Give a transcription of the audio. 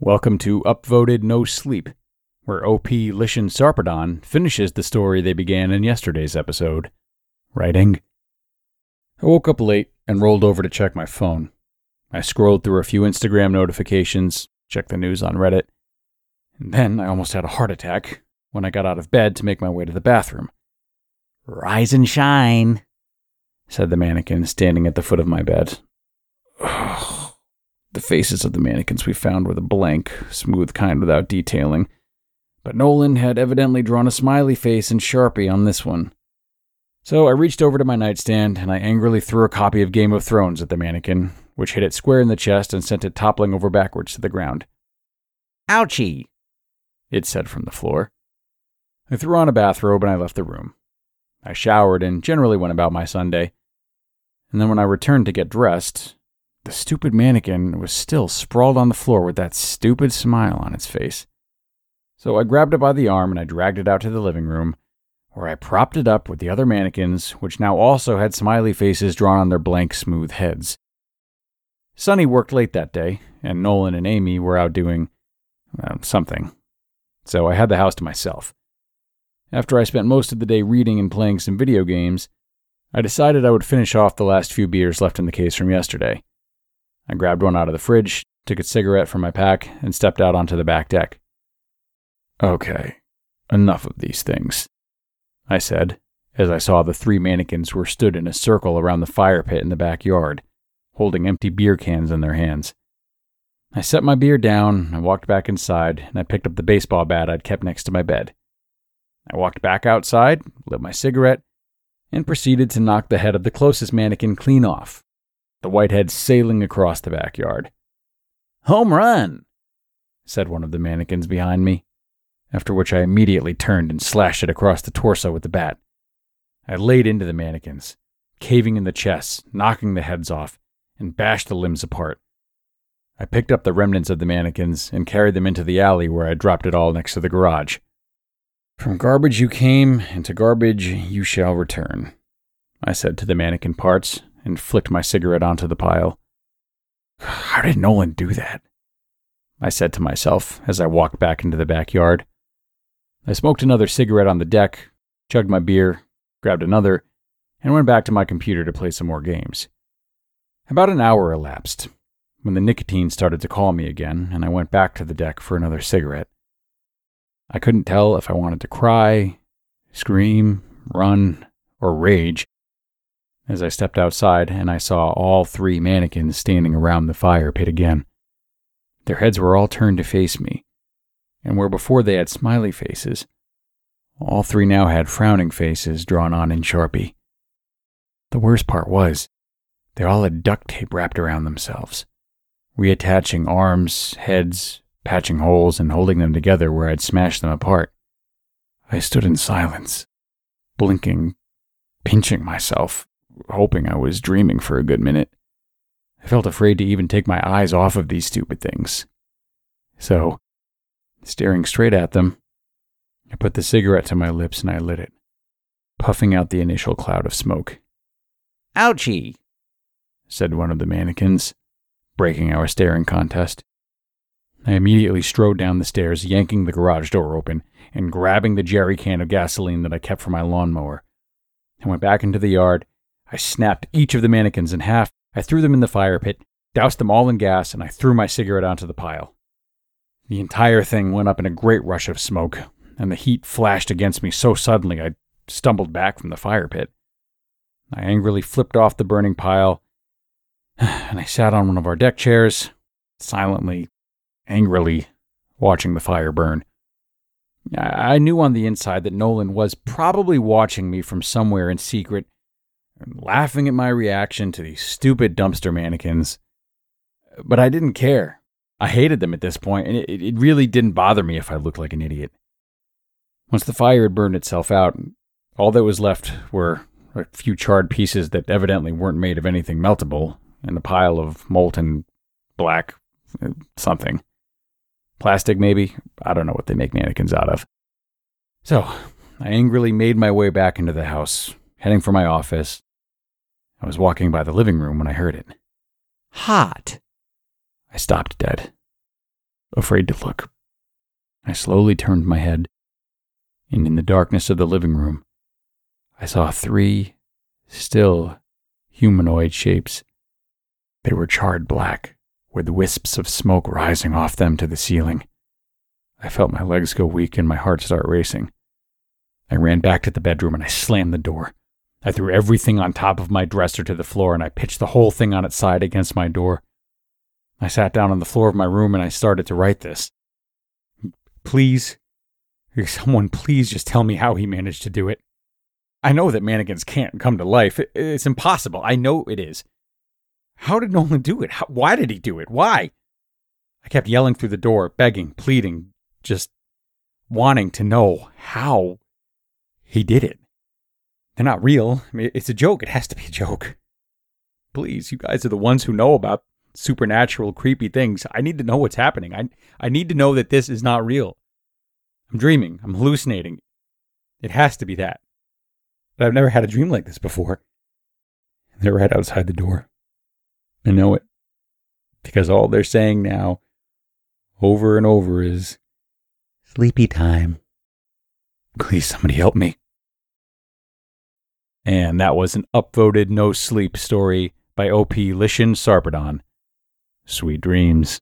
Welcome to Upvoted No Sleep, where OP Lycian-Sarpedon finishes the story they began in yesterday's episode. Writing. I woke up late and rolled over to check my phone. I scrolled through a few Instagram notifications, checked the news on Reddit, and then I almost had a heart attack when I got out of bed to make my way to the bathroom. Rise and shine, said the mannequin standing at the foot of my bed. The faces of the mannequins we found were the blank, smooth kind without detailing, but Nolan had evidently drawn a smiley face in Sharpie on this one. So I reached over to my nightstand and I angrily threw a copy of Game of Thrones at the mannequin, which hit it square in the chest and sent it toppling over backwards to the ground. Ouchie, it said from the floor. I threw on a bathrobe and I left the room. I showered and generally went about my Sunday. And then when I returned to get dressed, the stupid mannequin was still sprawled on the floor with that stupid smile on its face. So I grabbed it by the arm and I dragged it out to the living room, where I propped it up with the other mannequins, which now also had smiley faces drawn on their blank, smooth heads. Sonny worked late that day, and Nolan and Amy were out doing uh, something. So I had the house to myself. After I spent most of the day reading and playing some video games, I decided I would finish off the last few beers left in the case from yesterday. I grabbed one out of the fridge, took a cigarette from my pack, and stepped out onto the back deck. Okay, enough of these things, I said, as I saw the three mannequins were stood in a circle around the fire pit in the backyard, holding empty beer cans in their hands. I set my beer down, I walked back inside, and I picked up the baseball bat I'd kept next to my bed. I walked back outside, lit my cigarette, and proceeded to knock the head of the closest mannequin clean off, the white head sailing across the backyard. Home run, said one of the mannequins behind me, after which I immediately turned and slashed it across the torso with the bat. I laid into the mannequins, caving in the chests, knocking the heads off, and bashed the limbs apart. I picked up the remnants of the mannequins and carried them into the alley where I dropped it all next to the garage. From garbage you came, and to garbage you shall return, I said to the mannequin parts and flicked my cigarette onto the pile. How did Nolan do that? I said to myself as I walked back into the backyard. I smoked another cigarette on the deck, chugged my beer, grabbed another, and went back to my computer to play some more games. About an hour elapsed when the nicotine started to call me again, and I went back to the deck for another cigarette. I couldn't tell if I wanted to cry, scream, run, or rage as I stepped outside and I saw all three mannequins standing around the fire pit again. Their heads were all turned to face me, and where before they had smiley faces, all three now had frowning faces drawn on in Sharpie. The worst part was, they all had duct tape wrapped around themselves, reattaching arms, heads, patching holes and holding them together where I'd smashed them apart. I stood in silence, blinking, pinching myself, hoping I was dreaming for a good minute. I felt afraid to even take my eyes off of these stupid things. So, staring straight at them, I put the cigarette to my lips and I lit it, puffing out the initial cloud of smoke. Ouchie, said one of the mannequins, breaking our staring contest. I immediately strode down the stairs, yanking the garage door open and grabbing the jerry can of gasoline that I kept for my lawnmower. I went back into the yard. I snapped each of the mannequins in half. I threw them in the fire pit, doused them all in gas, and I threw my cigarette onto the pile. The entire thing went up in a great rush of smoke, and the heat flashed against me so suddenly I stumbled back from the fire pit. I angrily flipped off the burning pile, and I sat on one of our deck chairs, silently angrily watching the fire burn. I knew on the inside that Nolan was probably watching me from somewhere in secret and laughing at my reaction to these stupid dumpster mannequins. But I didn't care I hated them at this point, and it, it really didn't bother me if I looked like an idiot. Once the fire had burned itself out, all that was left were a few charred pieces that evidently weren't made of anything meltable, and a pile of molten black uh, something. Plastic, maybe? I don't know what they make mannequins out of. So, I angrily made my way back into the house, heading for my office. I was walking by the living room when I heard it. Hot! I stopped dead, afraid to look. I slowly turned my head, and in the darkness of the living room, I saw three still humanoid shapes. They were charred black, with wisps of smoke rising off them to the ceiling. I felt my legs go weak and my heart start racing. I ran back to the bedroom and I slammed the door. I threw everything on top of my dresser to the floor and I pitched the whole thing on its side against my door. I sat down on the floor of my room and I started to write this. Please, someone please just tell me how he managed to do it. I know that mannequins can't come to life. It's impossible. I know it is. How did Nolan do it? How, why did he do it? Why? I kept yelling through the door, begging, pleading, just wanting to know how he did it. They're not real. I mean, it's a joke. It has to be a joke. Please, you guys are the ones who know about supernatural, creepy things. I need to know what's happening. I, I need to know that this is not real. I'm dreaming. I'm hallucinating. It has to be that. But I've never had a dream like this before. They're right outside the door. I know it. Because all they're saying now, over and over, is sleepy time. Please, somebody help me. And that was an upvoted no sleep story by OP Lycian-Sarpedon. Sweet dreams.